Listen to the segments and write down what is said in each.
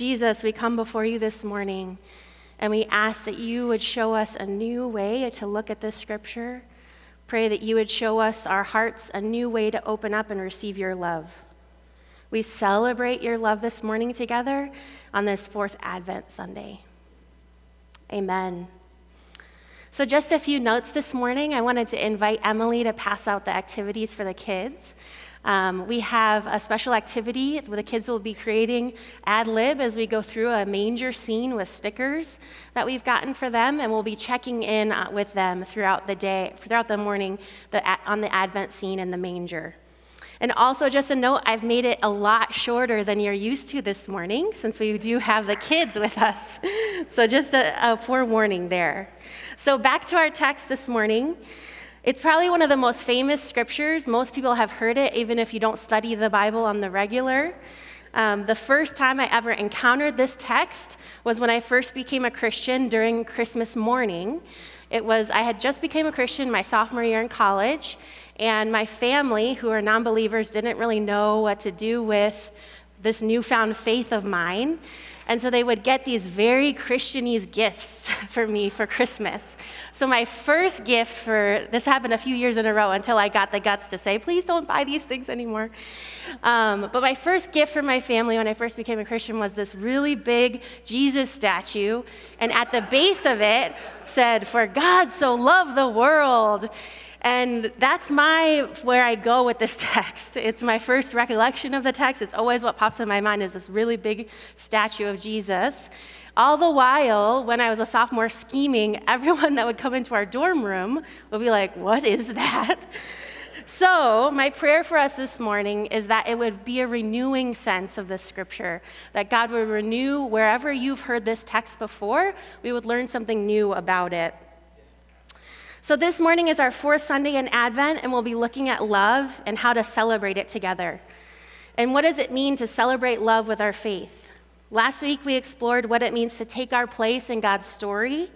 Jesus, we come before you this morning and we ask that you would show us a new way to look at this scripture. Pray that you would show us our hearts a new way to open up and receive your love. We celebrate your love this morning together on this fourth Advent Sunday. Amen. So, just a few notes this morning. I wanted to invite Emily to pass out the activities for the kids. Um, we have a special activity where the kids will be creating ad lib as we go through a manger scene with stickers that we've gotten for them, and we'll be checking in uh, with them throughout the day, throughout the morning, the, on the Advent scene in the manger. And also, just a note, I've made it a lot shorter than you're used to this morning since we do have the kids with us. So, just a, a forewarning there. So, back to our text this morning. It's probably one of the most famous scriptures. Most people have heard it, even if you don't study the Bible on the regular. Um, the first time I ever encountered this text was when I first became a Christian during Christmas morning. It was, I had just became a Christian my sophomore year in college, and my family, who are non believers, didn't really know what to do with this newfound faith of mine. And so they would get these very Christianese gifts for me for Christmas. So my first gift for this happened a few years in a row until I got the guts to say, please don't buy these things anymore. Um, but my first gift for my family when I first became a Christian was this really big Jesus statue. And at the base of it said, For God so loved the world. And that's my where I go with this text. It's my first recollection of the text. It's always what pops in my mind is this really big statue of Jesus. All the while, when I was a sophomore scheming, everyone that would come into our dorm room would be like, What is that? So, my prayer for us this morning is that it would be a renewing sense of the scripture, that God would renew wherever you've heard this text before, we would learn something new about it. So, this morning is our fourth Sunday in Advent, and we'll be looking at love and how to celebrate it together. And what does it mean to celebrate love with our faith? Last week, we explored what it means to take our place in God's story.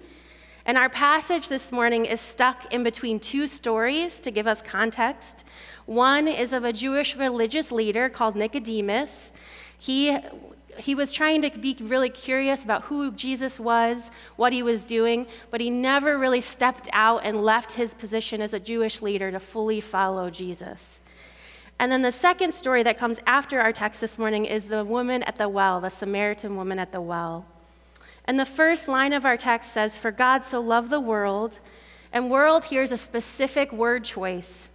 And our passage this morning is stuck in between two stories to give us context. One is of a Jewish religious leader called Nicodemus. He he was trying to be really curious about who Jesus was, what he was doing, but he never really stepped out and left his position as a Jewish leader to fully follow Jesus. And then the second story that comes after our text this morning is the woman at the well, the Samaritan woman at the well. And the first line of our text says, For God so loved the world, and world here is a specific word choice.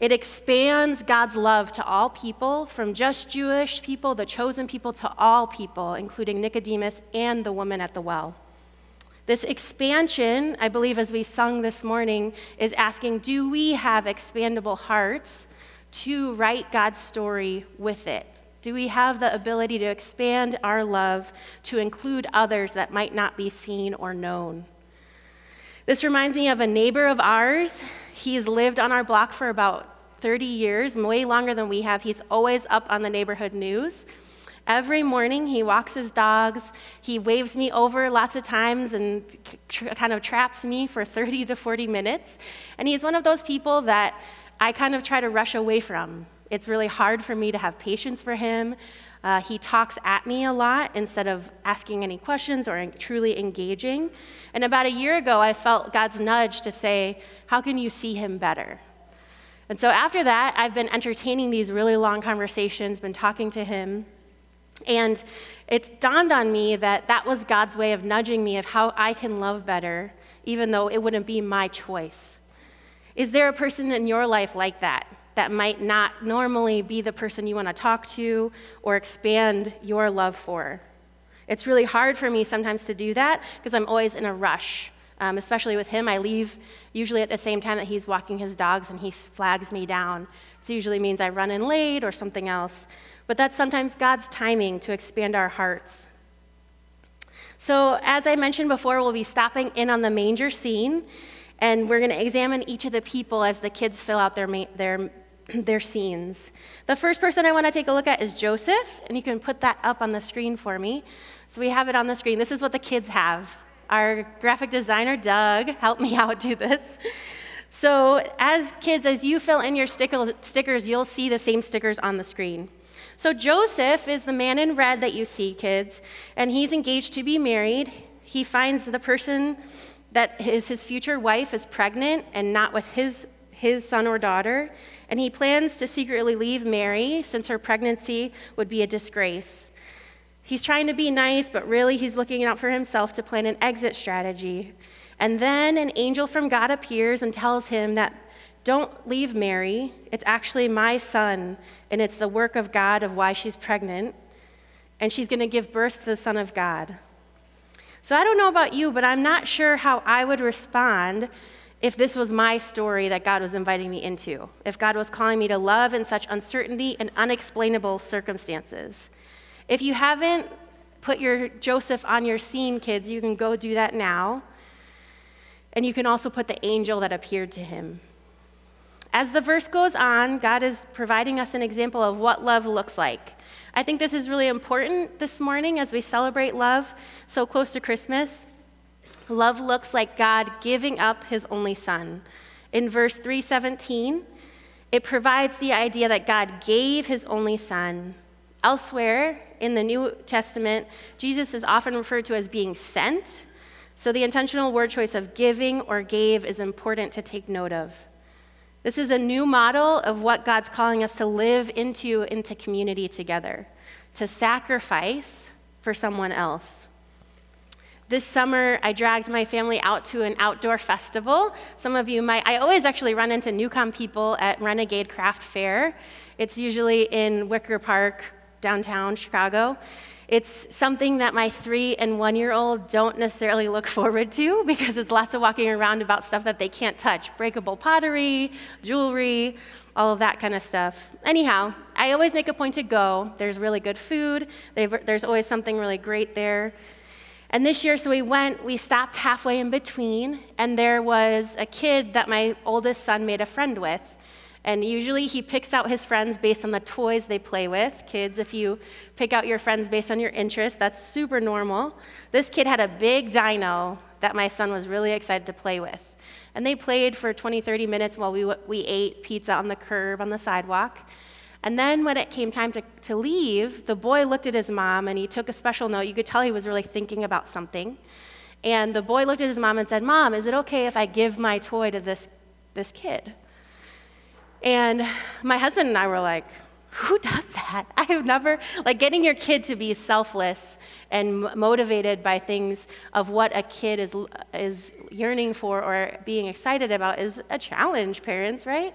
It expands God's love to all people, from just Jewish people, the chosen people, to all people, including Nicodemus and the woman at the well. This expansion, I believe, as we sung this morning, is asking do we have expandable hearts to write God's story with it? Do we have the ability to expand our love to include others that might not be seen or known? This reminds me of a neighbor of ours. He's lived on our block for about 30 years, way longer than we have. He's always up on the neighborhood news. Every morning, he walks his dogs. He waves me over lots of times and kind of traps me for 30 to 40 minutes. And he's one of those people that I kind of try to rush away from. It's really hard for me to have patience for him. Uh, he talks at me a lot instead of asking any questions or truly engaging. And about a year ago, I felt God's nudge to say, How can you see him better? And so after that, I've been entertaining these really long conversations, been talking to him. And it's dawned on me that that was God's way of nudging me of how I can love better, even though it wouldn't be my choice. Is there a person in your life like that? That might not normally be the person you want to talk to or expand your love for. It's really hard for me sometimes to do that because I'm always in a rush. Um, especially with him, I leave usually at the same time that he's walking his dogs and he flags me down. It usually means I run in late or something else. But that's sometimes God's timing to expand our hearts. So, as I mentioned before, we'll be stopping in on the manger scene, and we're going to examine each of the people as the kids fill out their, ma- their their scenes. The first person I want to take a look at is Joseph, and you can put that up on the screen for me. So we have it on the screen. This is what the kids have. Our graphic designer, Doug, helped me out do this. So, as kids, as you fill in your stickers, you'll see the same stickers on the screen. So Joseph is the man in red that you see, kids, and he's engaged to be married. He finds the person that is his future wife is pregnant and not with his, his son or daughter, and he plans to secretly leave Mary since her pregnancy would be a disgrace. He's trying to be nice, but really he's looking out for himself to plan an exit strategy. And then an angel from God appears and tells him that don't leave Mary. It's actually my son, and it's the work of God of why she's pregnant. And she's going to give birth to the Son of God. So I don't know about you, but I'm not sure how I would respond if this was my story that God was inviting me into, if God was calling me to love in such uncertainty and unexplainable circumstances. If you haven't put your Joseph on your scene, kids, you can go do that now. And you can also put the angel that appeared to him. As the verse goes on, God is providing us an example of what love looks like. I think this is really important this morning as we celebrate love so close to Christmas. Love looks like God giving up his only son. In verse 317, it provides the idea that God gave his only son. Elsewhere in the New Testament, Jesus is often referred to as being sent. So the intentional word choice of giving or gave is important to take note of. This is a new model of what God's calling us to live into, into community together, to sacrifice for someone else. This summer, I dragged my family out to an outdoor festival. Some of you might, I always actually run into Newcom people at Renegade Craft Fair. It's usually in Wicker Park, downtown Chicago. It's something that my three and one year old don't necessarily look forward to because it's lots of walking around about stuff that they can't touch breakable pottery, jewelry, all of that kind of stuff. Anyhow, I always make a point to go. There's really good food, there's always something really great there. And this year, so we went, we stopped halfway in between, and there was a kid that my oldest son made a friend with. And usually he picks out his friends based on the toys they play with. Kids, if you pick out your friends based on your interests, that's super normal. This kid had a big dino that my son was really excited to play with. And they played for 20, 30 minutes while we, we ate pizza on the curb on the sidewalk. And then when it came time to, to leave, the boy looked at his mom and he took a special note. You could tell he was really thinking about something. And the boy looked at his mom and said, Mom, is it okay if I give my toy to this, this kid? And my husband and I were like, who does that? I have never, like, getting your kid to be selfless and motivated by things of what a kid is, is yearning for or being excited about is a challenge, parents, right?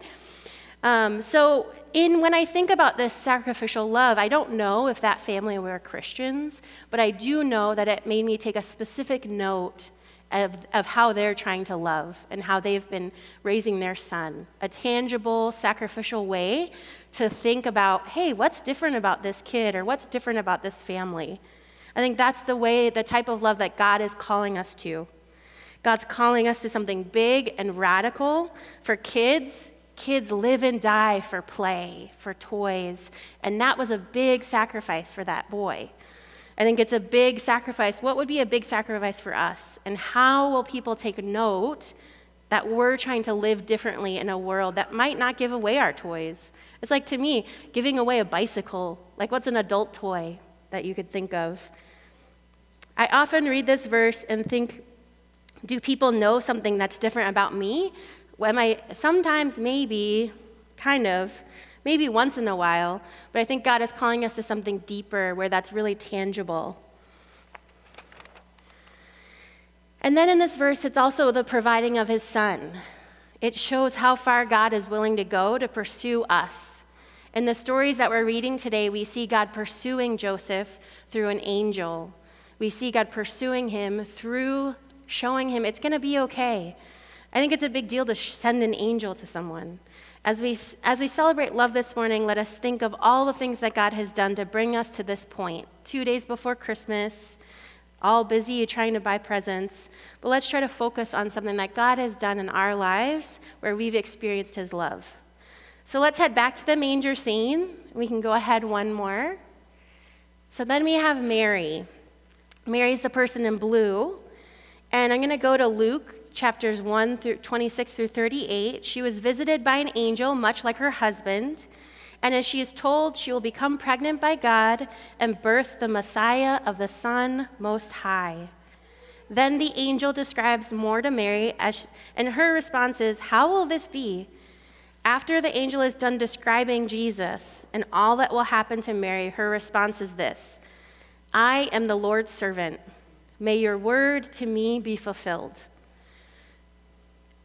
Um, so, in when I think about this sacrificial love, I don't know if that family were Christians, but I do know that it made me take a specific note of, of how they're trying to love and how they've been raising their son. A tangible, sacrificial way to think about, hey, what's different about this kid or what's different about this family? I think that's the way, the type of love that God is calling us to. God's calling us to something big and radical. For kids, kids live and die for play, for toys. And that was a big sacrifice for that boy. I think it's a big sacrifice. What would be a big sacrifice for us? And how will people take note that we're trying to live differently in a world that might not give away our toys? It's like to me, giving away a bicycle. Like, what's an adult toy that you could think of? I often read this verse and think, do people know something that's different about me? Am I sometimes, maybe, kind of, maybe once in a while, but I think God is calling us to something deeper where that's really tangible. And then in this verse, it's also the providing of his son. It shows how far God is willing to go to pursue us. In the stories that we're reading today, we see God pursuing Joseph through an angel. We see God pursuing him through showing him it's going to be okay. I think it's a big deal to send an angel to someone. As we, as we celebrate love this morning, let us think of all the things that God has done to bring us to this point. Two days before Christmas, all busy trying to buy presents, but let's try to focus on something that God has done in our lives where we've experienced His love. So let's head back to the manger scene. We can go ahead one more. So then we have Mary. Mary's the person in blue. And I'm going to go to Luke chapters 1 through 26 through 38, she was visited by an angel, much like her husband. And as she is told, she will become pregnant by God and birth the Messiah of the Son Most High. Then the angel describes more to Mary, as, and her response is, How will this be? After the angel is done describing Jesus and all that will happen to Mary, her response is this I am the Lord's servant. May your word to me be fulfilled.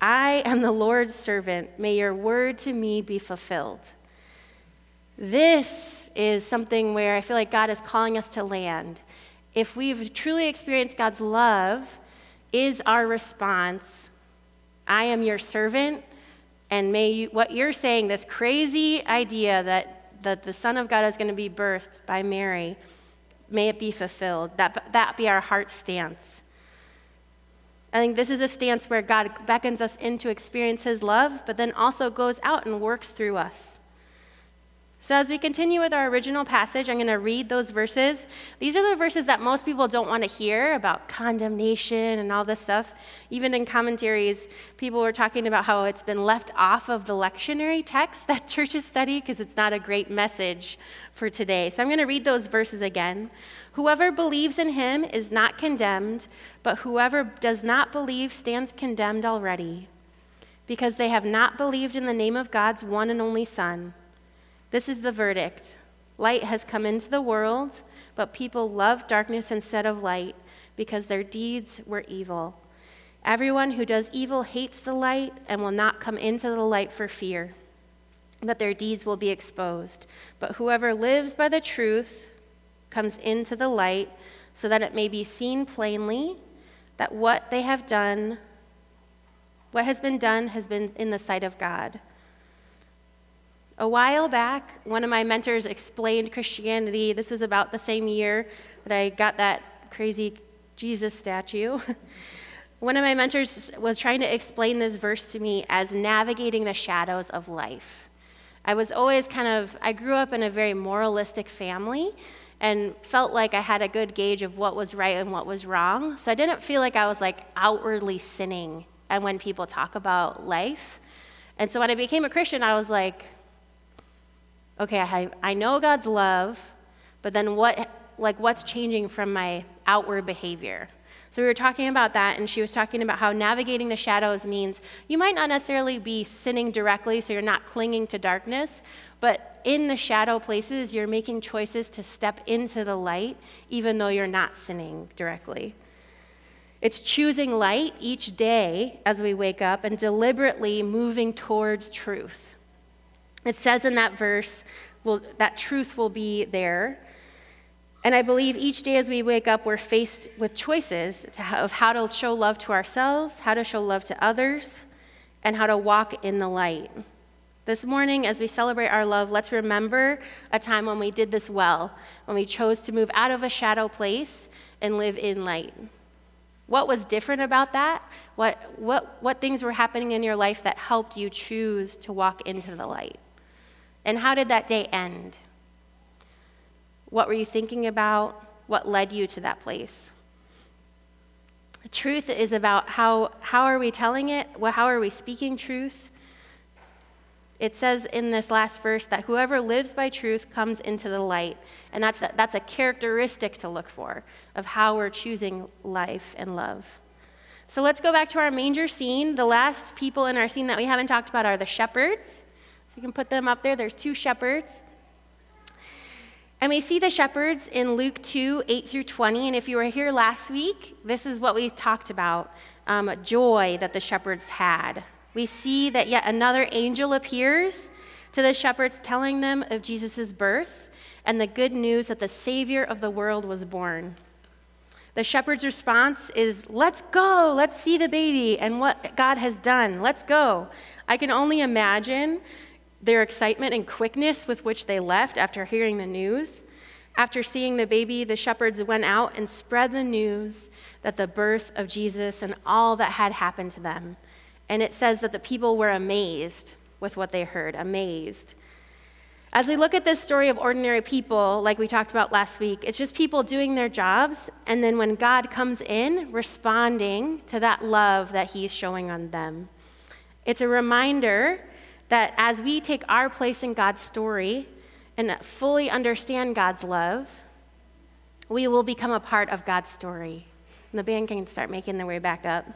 I am the Lord's servant. May your word to me be fulfilled. This is something where I feel like God is calling us to land. If we've truly experienced God's love, is our response, I am your servant, and may you, what you're saying, this crazy idea that, that the Son of God is going to be birthed by Mary, may it be fulfilled. That, that be our heart stance. I think this is a stance where God beckons us in to experience His love, but then also goes out and works through us. So, as we continue with our original passage, I'm going to read those verses. These are the verses that most people don't want to hear about condemnation and all this stuff. Even in commentaries, people were talking about how it's been left off of the lectionary text that churches study because it's not a great message for today. So, I'm going to read those verses again. Whoever believes in him is not condemned, but whoever does not believe stands condemned already, because they have not believed in the name of God's one and only Son. This is the verdict light has come into the world, but people loved darkness instead of light because their deeds were evil. Everyone who does evil hates the light and will not come into the light for fear that their deeds will be exposed. But whoever lives by the truth comes into the light so that it may be seen plainly that what they have done, what has been done, has been in the sight of God. A while back, one of my mentors explained Christianity. This was about the same year that I got that crazy Jesus statue. one of my mentors was trying to explain this verse to me as navigating the shadows of life. I was always kind of, I grew up in a very moralistic family and felt like I had a good gauge of what was right and what was wrong. So I didn't feel like I was like outwardly sinning and when people talk about life. And so when I became a Christian, I was like, okay, I, I know God's love, but then what, like, what's changing from my outward behavior? So we were talking about that, and she was talking about how navigating the shadows means you might not necessarily be sinning directly, so you're not clinging to darkness, but in the shadow places, you're making choices to step into the light, even though you're not sinning directly. It's choosing light each day as we wake up and deliberately moving towards truth. It says in that verse will, that truth will be there. And I believe each day as we wake up, we're faced with choices of how to show love to ourselves, how to show love to others, and how to walk in the light. This morning, as we celebrate our love, let's remember a time when we did this well, when we chose to move out of a shadow place and live in light. What was different about that? What, what, what things were happening in your life that helped you choose to walk into the light? And how did that day end? What were you thinking about? What led you to that place? Truth is about how, how are we telling it? Well, How are we speaking truth? It says in this last verse that whoever lives by truth comes into the light. And that's, that's a characteristic to look for of how we're choosing life and love. So let's go back to our manger scene. The last people in our scene that we haven't talked about are the shepherds. So you can put them up there. There's two shepherds. And we see the shepherds in Luke 2 8 through 20. And if you were here last week, this is what we talked about um, joy that the shepherds had. We see that yet another angel appears to the shepherds, telling them of Jesus' birth and the good news that the Savior of the world was born. The shepherd's response is, Let's go, let's see the baby and what God has done. Let's go. I can only imagine their excitement and quickness with which they left after hearing the news. After seeing the baby, the shepherds went out and spread the news that the birth of Jesus and all that had happened to them. And it says that the people were amazed with what they heard, amazed. As we look at this story of ordinary people, like we talked about last week, it's just people doing their jobs, and then when God comes in, responding to that love that He's showing on them. It's a reminder that as we take our place in God's story and fully understand God's love, we will become a part of God's story. And the band can start making their way back up.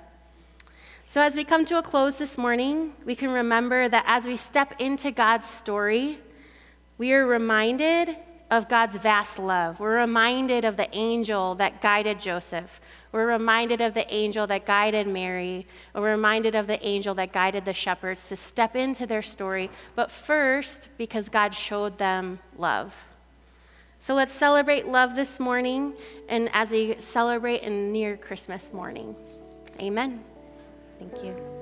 So, as we come to a close this morning, we can remember that as we step into God's story, we are reminded of God's vast love. We're reminded of the angel that guided Joseph. We're reminded of the angel that guided Mary. We're reminded of the angel that guided the shepherds to step into their story, but first because God showed them love. So let's celebrate love this morning and as we celebrate in near Christmas morning. Amen. Thank you.